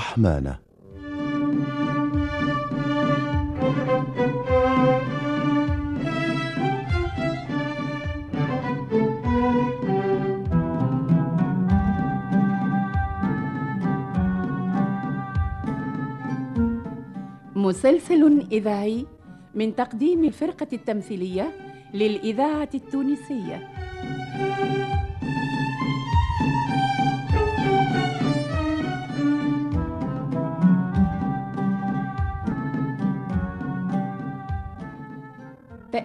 رحمانه مسلسل إذاعي من تقديم الفرقة التمثيلية للإذاعة التونسية.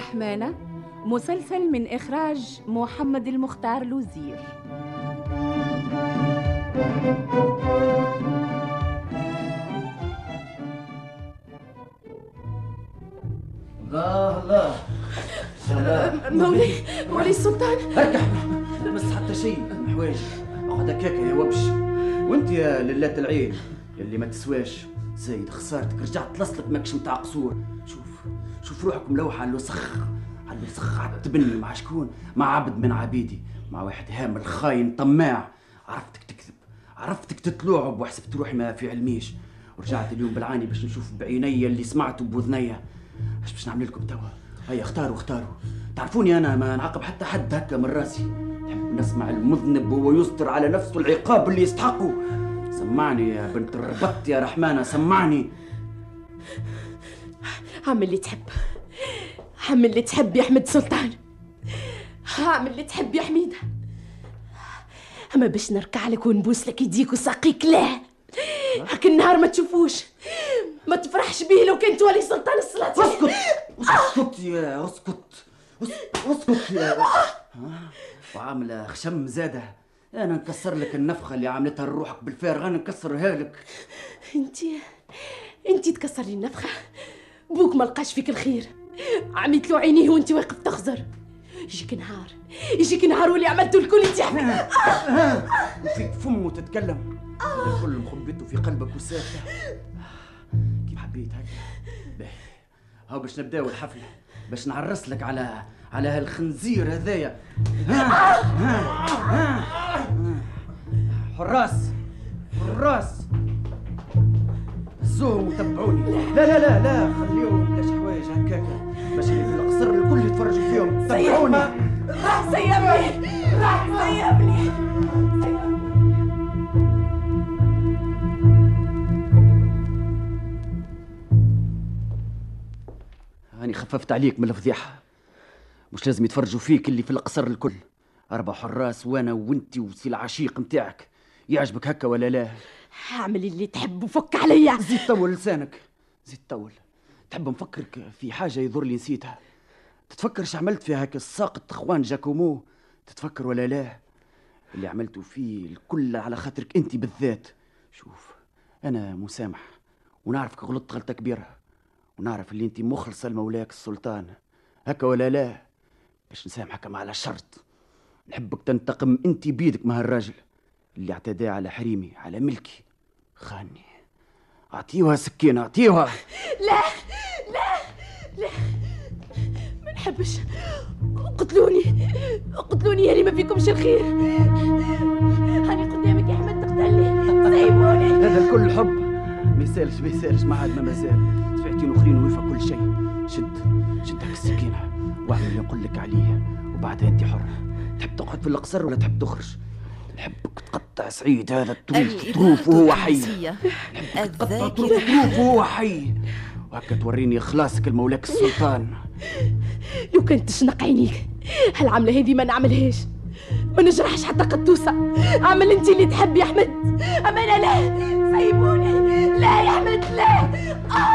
رحمانة مسلسل من إخراج محمد المختار لوزير. الله الله سلام مولاي مولاي السلطان. اركح مس حتى شيء. من حوايجك اقعد هكاك يا وبش. وأنت يا للات العين يلي ما تسواش. زايد خسارتك. رجعت تلصلك ماكش متاع قصور. شوف. شوف روحك ملوحة على الوسخ على الوسخ على التبني مع شكون؟ مع عبد من عبيدي. مع واحد هامل خاين طماع. عرفتك تكذب. عرفتك تتلوعب وحسبت روحي ما في علميش. ورجعت اليوم بالعاني باش نشوف بعيني اللي سمعته بوذنيا. اش باش نعمل لكم توا؟ هيا اختاروا اختاروا. تعرفوني أنا ما نعاقب حتى حد هكا من راسي. نحب نسمع المذنب وهو يستر على نفسه العقاب اللي يستحقه. سمعني يا بنت الربط يا رحمانة سمعني. اعمل اللي تحب. اعمل اللي تحب يا أحمد سلطان. اعمل اللي تحب يا حميدة. أما باش نركع لك ونبوس لك يديك وساقيك لا. هاك النهار ما تشوفوش. ما تفرحش بيه لو كان تولي سلطان السلاطين اسكت. اسكت يا اسكت. اسكت يا؟ وعامله خشم زادة. أنا نكسر لك النفخة اللي عملتها لروحك بالفارغ أنا نكسرها لك. انت انت تكسر لي النفخة؟ بوك ما لقاش فيك الخير. عميت له عينيه وانت واقف تخزر. يجيك نهار يجيك نهار واللي عملته الكل انت وفيك فم وتتكلم. الكل مخبته في قلبك وساكته كيف حبيت هكا؟ باهي. هاو باش نبداو الحفلة. باش نعرس لك على على هالخنزير هذايا. حراس حراس. هزوهم وتبعوني. لا لا لا لا خليهم بلاش حوايج هكاكا باش اللي في القصر الكل يتفرجوا فيهم. تبعوني. راح سيبني راح سيبني هاني خففت عليك من الفضيحة. مش لازم يتفرجوا فيك اللي في القصر الكل. أربع حراس وأنا وأنتي وسي العشيق متاعك. يعجبك هكا ولا لا؟ اعمل اللي تحب وفك عليا. زيد طول لسانك. زيد طول. تحب نفكرك في حاجة يضر لي نسيتها. تتفكر ش عملت في هاك الساقط اخوان جاكومو؟ تتفكر ولا لا؟ اللي عملته فيه الكل على خاطرك انت بالذات. شوف أنا مسامح ونعرفك غلطت غلطة كبيرة ونعرف اللي انت مخلصة لمولاك السلطان. هكا ولا لا؟ باش نسامحك مع على شرط. نحبك تنتقم انت بيدك مع الراجل اللي اعتدى على حريمي على ملكي. خاني. اعطيوها سكينة اعطيوها لا لا لا. ما نحبش. قتلوني قتلوني يا اللي ما فيكمش الخير. هاني قدامك يا أحمد تقتلني. سيبوني هذا الكل حب. ما يسالش ما يسالش ما عاد ما مازال. سمعتين اخرين ويفا كل شيء. شد شد هاك السكينة. واعمل اللي نقول لك عليه وبعدها أنت حر تحب تقعد في القصر ولا تحب تخرج؟ نحبك تقطع سعيد هذا الطروف طروف وهو حي. تقطع طروف طروف وهو حي. وهكا توريني إخلاصك المولاك السلطان. لو كانت تشنق عينيك هالعملة هذه ما نعملهاش؟ ما نجرحش حتى قطوسة أعمل أنت اللي تحب يا أحمد. أما أنا لا. سيبوني لا يا أحمد لا.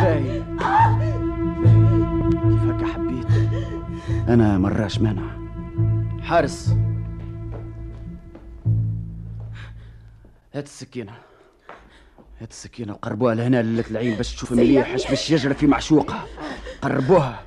باهي. باهي. كيف هكا حبيت أنا مراش مانع. حارس. هات السكينة. هات السكينة وقربوها لهنا ليلة العين باش تشوف مليح اش باش يجرى في معشوقها. قربوها.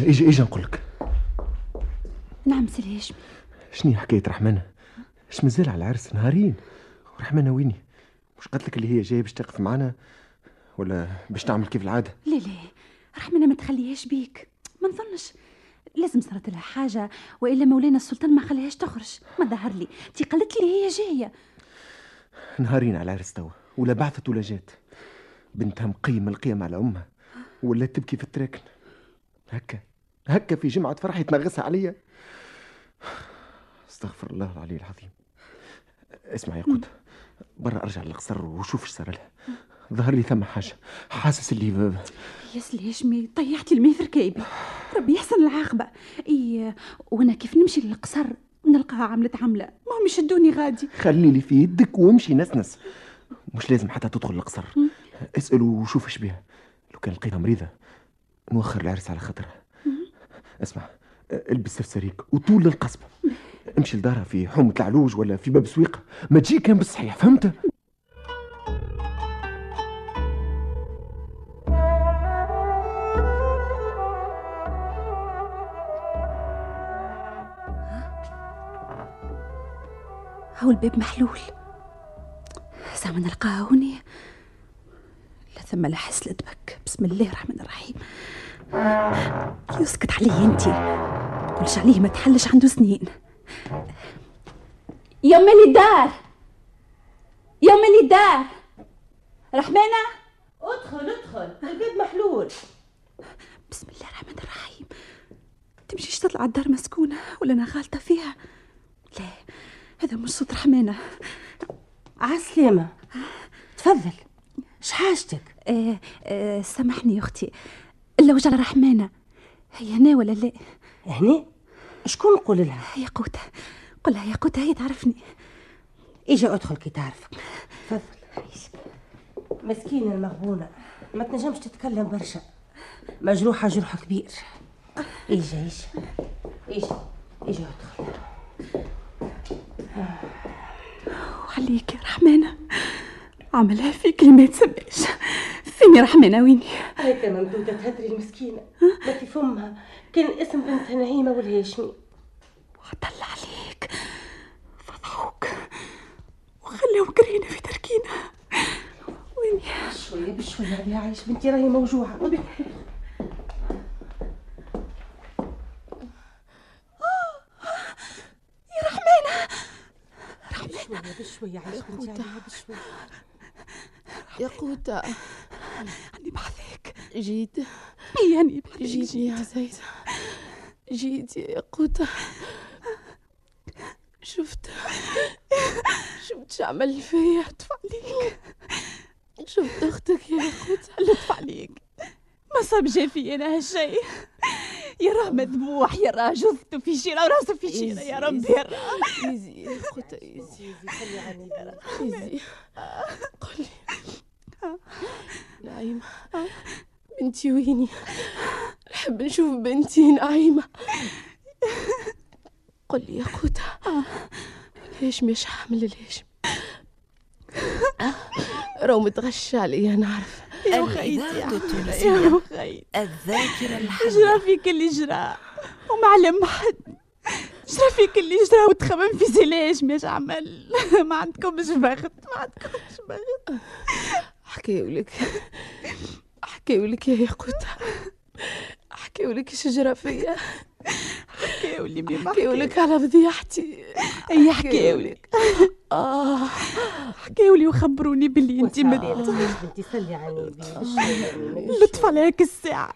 ايجا ايجا ايجا نقول لك؟ نعم سي هاشمي شنو حكاية رحمانة؟ اش مازال على العرس نهارين؟ رحمانة وينهي؟ مش قالت لك اللي هي جاية باش تقف معنا؟ ولا باش تعمل كيف العادة؟ لا لا. رحمانة ما تخليهاش بيك. ما نظنش. لازم صارت لها حاجة وإلا مولانا السلطان ما خليهاش تخرج. ما ظهر لي. تي قالت لي هي جاية. نهارين على العرس توا ولا بعثت ولا جات. بنتها مقيمة القيامة على أمها ولا تبكي في التراكن. هكا هكا في جمعة فرح يتنغصها عليا. استغفر الله العلي العظيم. اسمع يا قوت برا أرجع للقصر وشوف إيش صار لها. ظهر لي ثم حاجة حاسس اللي يا سي هاشمي طيحت لي الماء في ركايبي ربي يحسن العاقبة. إي وأنا كيف نمشي للقصر نلقاها عملت عملة؟ ما هم يشدوني غادي. خلي لي في يدك وامشي نسنس. مش لازم حتى تدخل القصر. اسأل وشوف إيش بها لو كان لقيتها مريضة. نوخر العرس على خاطرها. اسمع البس سرسريك وطول للقصبة امشي لدارها في حومة العلوج ولا في باب سويقة ما تجي كان بالصحيح فهمت؟ هو الباب محلول. زعما نلقاها هوني. لا ثم لا حسلت بك بسم الله الرحمن الرحيم. يسكت عليه انتي تقولش عليه ما تحلش عنده سنين. يا مالي الدار يا مالي الدار رحمانة؟ ادخل ادخل. الباب محلول. بسم الله الرحمن الرحيم. تمشيش تطلع الدار مسكونة ولا أنا غالطة فيها؟ لا هذا مش صوت رحمانة. عسلامة تفضل. شحاجتك آه آه سامحني يا أختي. إلا وجع رحمانة. هي هنا ولا لا؟ هني شكون نقول لها؟ يا قوتة قولها يا قوتة هي تعرفني. إجا ادخل كي تعرفك. تفضل. مسكينة المغبونة. ما تنجمش تتكلم برشا. مجروحة جرح كبير. إجا إجا. إجا إجا ادخل. وعليك يا رحمانة. عملها فيك اللي ما يتسماش فيني رحمانة ويني هيك ممدودة تهدري المسكينة. ما في فمها كان اسم بنتها نعيمة والهاشمي. وطلع عليك. فضحوك. وخلوا قرينا في تركينا. ويني؟ شوية بشوية. يا عايش بنتي راهي موجوعة. يا رحمانة. بشوية بشوية. عايش بنتي بشوية. يا قوتة أني بعثك. جيت. يعني جيتني يا عزيزة جيت يا قوتة شفت. شفت شو عمل فيا. لطف عليك شفت أختك يا قوتة لطف عليك ما صاب جا في أنا هالشيء. يا راه مذبوح. يا راه جثته في شيرة. وراسه في شيرة. يا ربي يا راه ايزي يا قوتة ايزي خلي عني ايزي قولي. نعيمة. بنتي ويني؟ نحب نشوف بنتي نعيمة. قولي يا قوتة ليش مش حامل ليش؟ راهو متغشى عليا نعرف يا وخيتي يا وخيتي. الذاكرة الحية. جرى فيك اللي جرى ومعلم حد. جرى فيك اللي جرى وتخمم في سلاش ماش عمل. ما عندكمش بخت ما عندكمش بخت. حكاولك حكاولك يا ياقوتة حكاولك شجرة فيا. حكاولي ميما حكاولك على فضيحتي اي حكاولي آه. حكاولي وخبروني باللي انت مت بنتي سلي علي لطف عليك الساعة.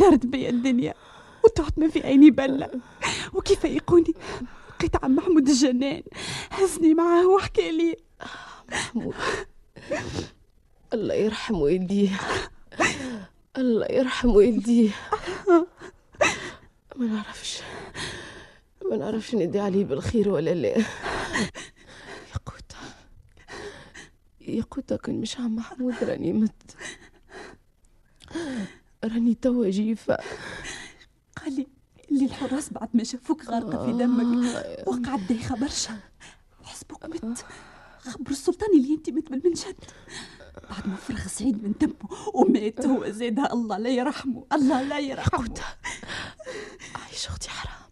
دارت بيا الدنيا. وتعت ما في عيني بلة. وكيف يقوني؟ لقيت عم محمود الجنان هزني معاه وحكى لي. محمود. الله يرحم والديه الله يرحم والديه ما نعرفش ما نعرفش ندي عليه بالخير ولا لا. ياقوتة ياقوتة كان مش عم محمود راني مت. راني توا جيفة. قال لي اللي الحراس بعد ما شافوك غارقة في دمك. آه، وقعت دايخة برشا حسبوك مت. خبر السلطان اللي انت مت بالمنشد. بعد ما فرغ سعيد من دمه ومات هو زادها الله لا يرحمه الله لا يرحمه. عايش أختي حرام.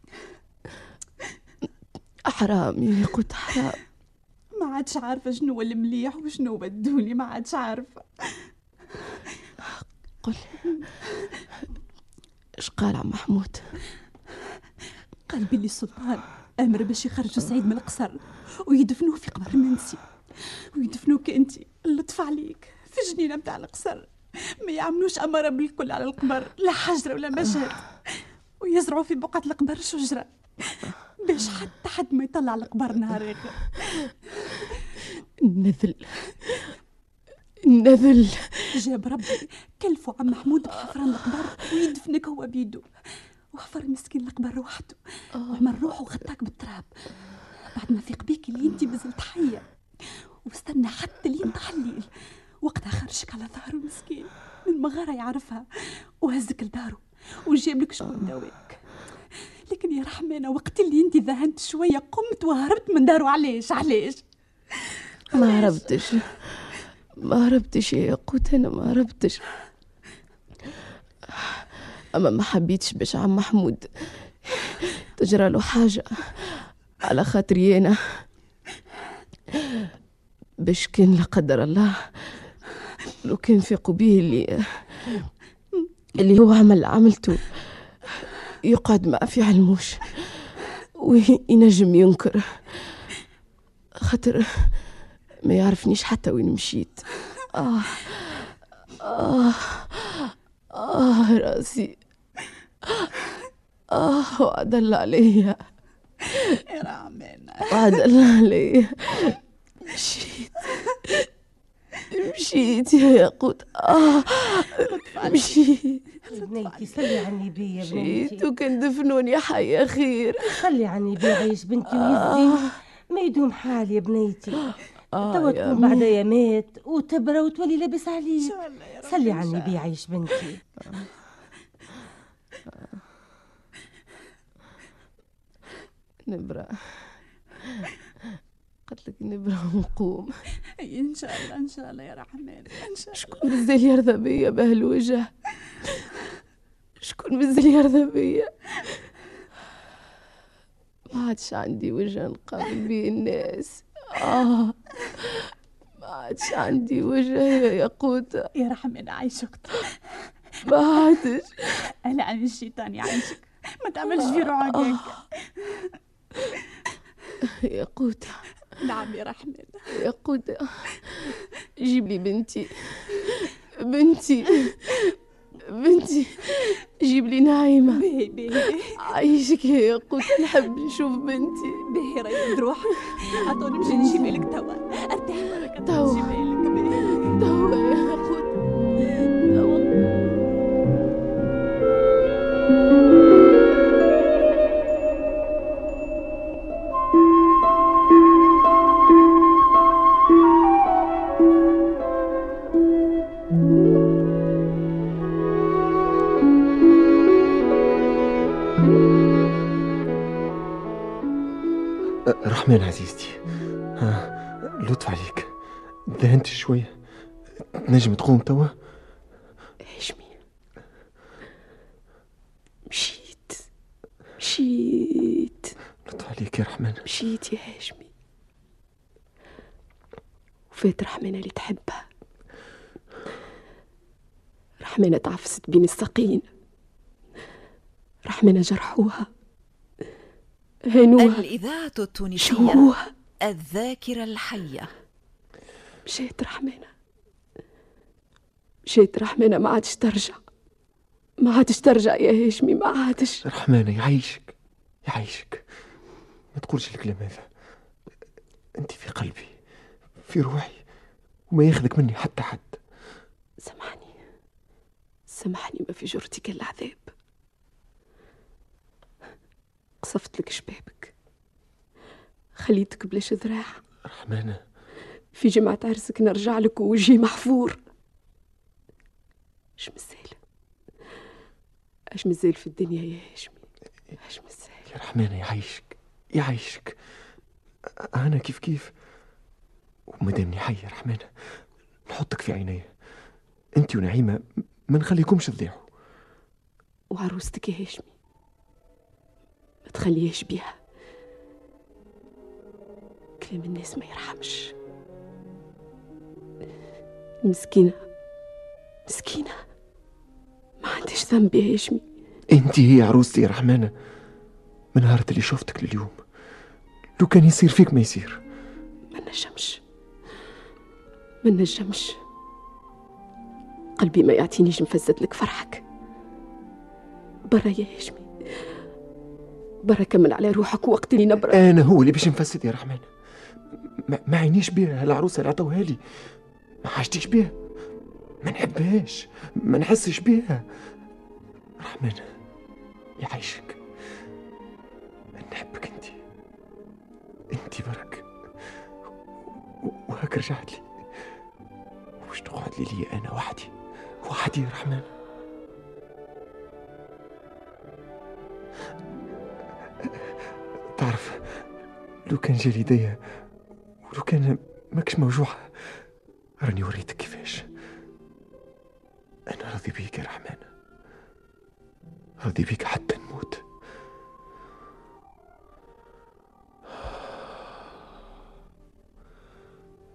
حرام يا ياقوتة حرام. ما عادش عارفة شنو المليح وشنو بدوني ما عادش عارفة. قل. اش قال عم محمود؟ قال بلي السلطان أمر باش يخرجوا سعيد من القصر ويدفنوه في قبر منسي ويدفنوك انت اللطف عليك. في جنينه متاع القصر. ما يعملوش أمارة بالكل على القبر لا حجره ولا مشهد ويزرعوا في بقعة القبر شجرة. باش حتى حد ما يطلع القبر نهار آخر. النذل النذل جاب ربي. كلفوا عم محمود بحفران القبر ويدفنك هو بيدو وحفر مسكين القبر وحده. وعمل روحه وغطاك بالتراب. بعد ما فيق بيك اللي انت مازلت حية. واستنى حتى لين طاح الليل وقتها خرجك على ظهره مسكين. من مغارة يعرفها. وهزك لدارو. وجاب لك شكون دواك لكن يا رحمانة وقت اللي انت ذهنت شوية قمت وهربت من دارو. علاش؟ علاش؟ ما هربتش. ما هربتش يا ياقوت أنا ما هربتش. أما ما حبيتش باش عم محمود تجرى له حاجة. على خاطري أنا. باش كان لا قدر الله لو كان في قبيه اللي اللي هو عمل عملته. يقعد ما في علموش وينجم ينكر. خاطر ما يعرفنيش حتى وين مشيت. آه آه آه راسي. آه وعد الله عليا. يا رحمانة وعد الله عليا. مشيت. مشيت يا ياقوت آه مشيت. بنيتي سلي عني بيا مشيت بنيتي وكان دفنوني حية خير سلي عني بيا عيش بنتي ويزي. ما يدوم حال يا بنيتي. آه توا يا تكون بعدها مات وتبرى وتولي لابس عليك. سلي عني بيا عيش بنتي. نبرة. قلت لك نبرة ونقوم إن شاء الله إن شاء الله يا رحمانة إن شاء الله. شكون مازال يرضى بيا بهالوجه شكون مازال يرضى بيا؟ ما عادش عندي وجه نقابل بيه الناس. آه. ما عادش عندي وجه يا ياقوتة يا رحمانة عايشك. ما عادش أنا عن الشيطان يعيشك ما تعملش في روحك هيك. ياقوتة نعم يا رحمانة ياقوتة جيب لي بنتي. بنتي. بنتي. جيب لي نعيمة باهي باهي عايشك يا ياقوت نحب نشوف بنتي. باهي راهي روحك عطوني نمشي نجيب لك توا. أرتاح توا. مشيت. لطف عليك يا رحمن. مشيت يا هاشمي. وفات رحمنا اللي تحبها. رحمانة تعفست بين الساقين رحمانة جرحوها. هينوها الإذاعة التونسية. شوهوها الذاكرة الحية. مشيت رحمانة مشيت رحمانة ما عادش ترجع. ما عادش ترجع يا هاشمي ما عادش. رحمانة يعيشك يعيشك. ما تقولش الكلام هذا أنت في قلبي في روحي وما ياخذك مني حتى حد. سامحني. سامحني ما في جرتك العذاب قصفت لك شبابك. خليتك بلاش ذراع رحمانة. في جمعة عرسك نرجع لك ووجهي محفور. مازال اش مازال في الدنيا يا هاشمي اش مازال. يا رحمانة يعيشك يعيشك. أنا كيف كيف؟ ومدامني حي يا رحمانة نحطك في عيني أنت ونعيمة ما نخليكمش تضيعوا. وعروستك يا هاشمي ما تخليهاش بيها. كلام الناس ما يرحمش. مسكينة مسكينة. ما عنديش ذنب يا هاشمي. أنت هي عروستي يا رحمانة. من نهار اللي شفتك لليوم لو كان يصير فيك ما يصير. ما نجمش. ما نجمش. قلبي ما يعطينيش نفسد لك فرحك. برا يا هاشمي. برا كمل على روحك وقت اللي نبرد أنا هو اللي باش نفسد يا رحمانة. ما, عينيش بيها العروسة اللي عطوها لي. ما حاجتيش بيها. ما نحبهاش. ما نحسش بيها. رحمانة يعيشك. نحبك أنت. أنت برك وهاك رجعت لي. وش تقعد لي لي أنا وحدي؟ وحدي يا رحمن. تعرف لو كان جالي يديا ولو كان ماكش موجوعة راني وريتك كيفاش. أنا راضي بيك يا رحمن. راضي بيك حتى نموت.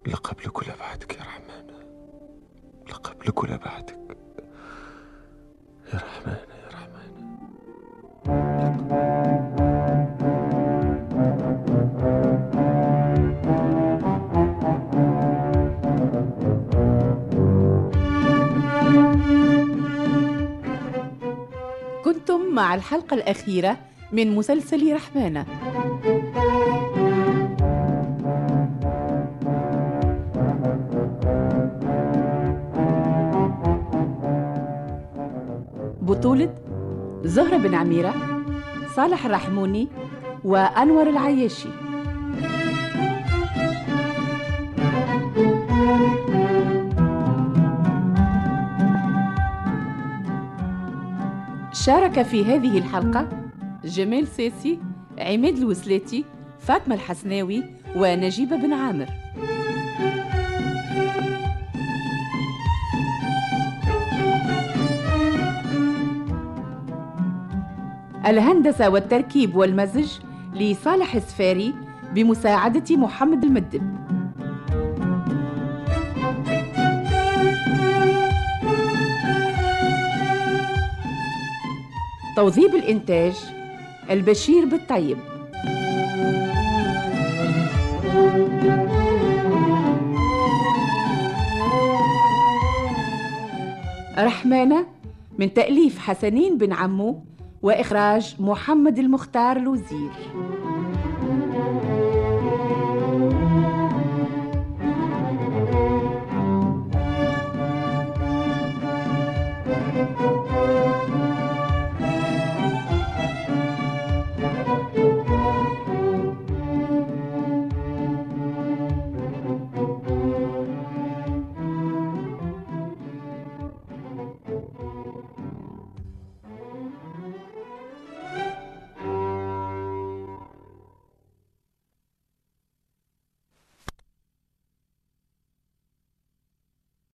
لا قبلك ولا بعدك يا رحمن. لا قبلك ولا بعدك مع الحلقة الأخيرة من مسلسل رحمانة. بطولة زهرة بن عميرة صالح الرحموني وأنور العياشي. شارك في هذه الحلقة جمال ساسي عماد الوسلاتي فاطمة الحسناوي ونجيبة بن عامر. الهندسة والتركيب والمزج لصالح السفاري بمساعدة محمد المدب. توظيب الإنتاج البشير بالطيب. رحمانة من تأليف حسنين بن عمو وإخراج محمد المختار الوزير.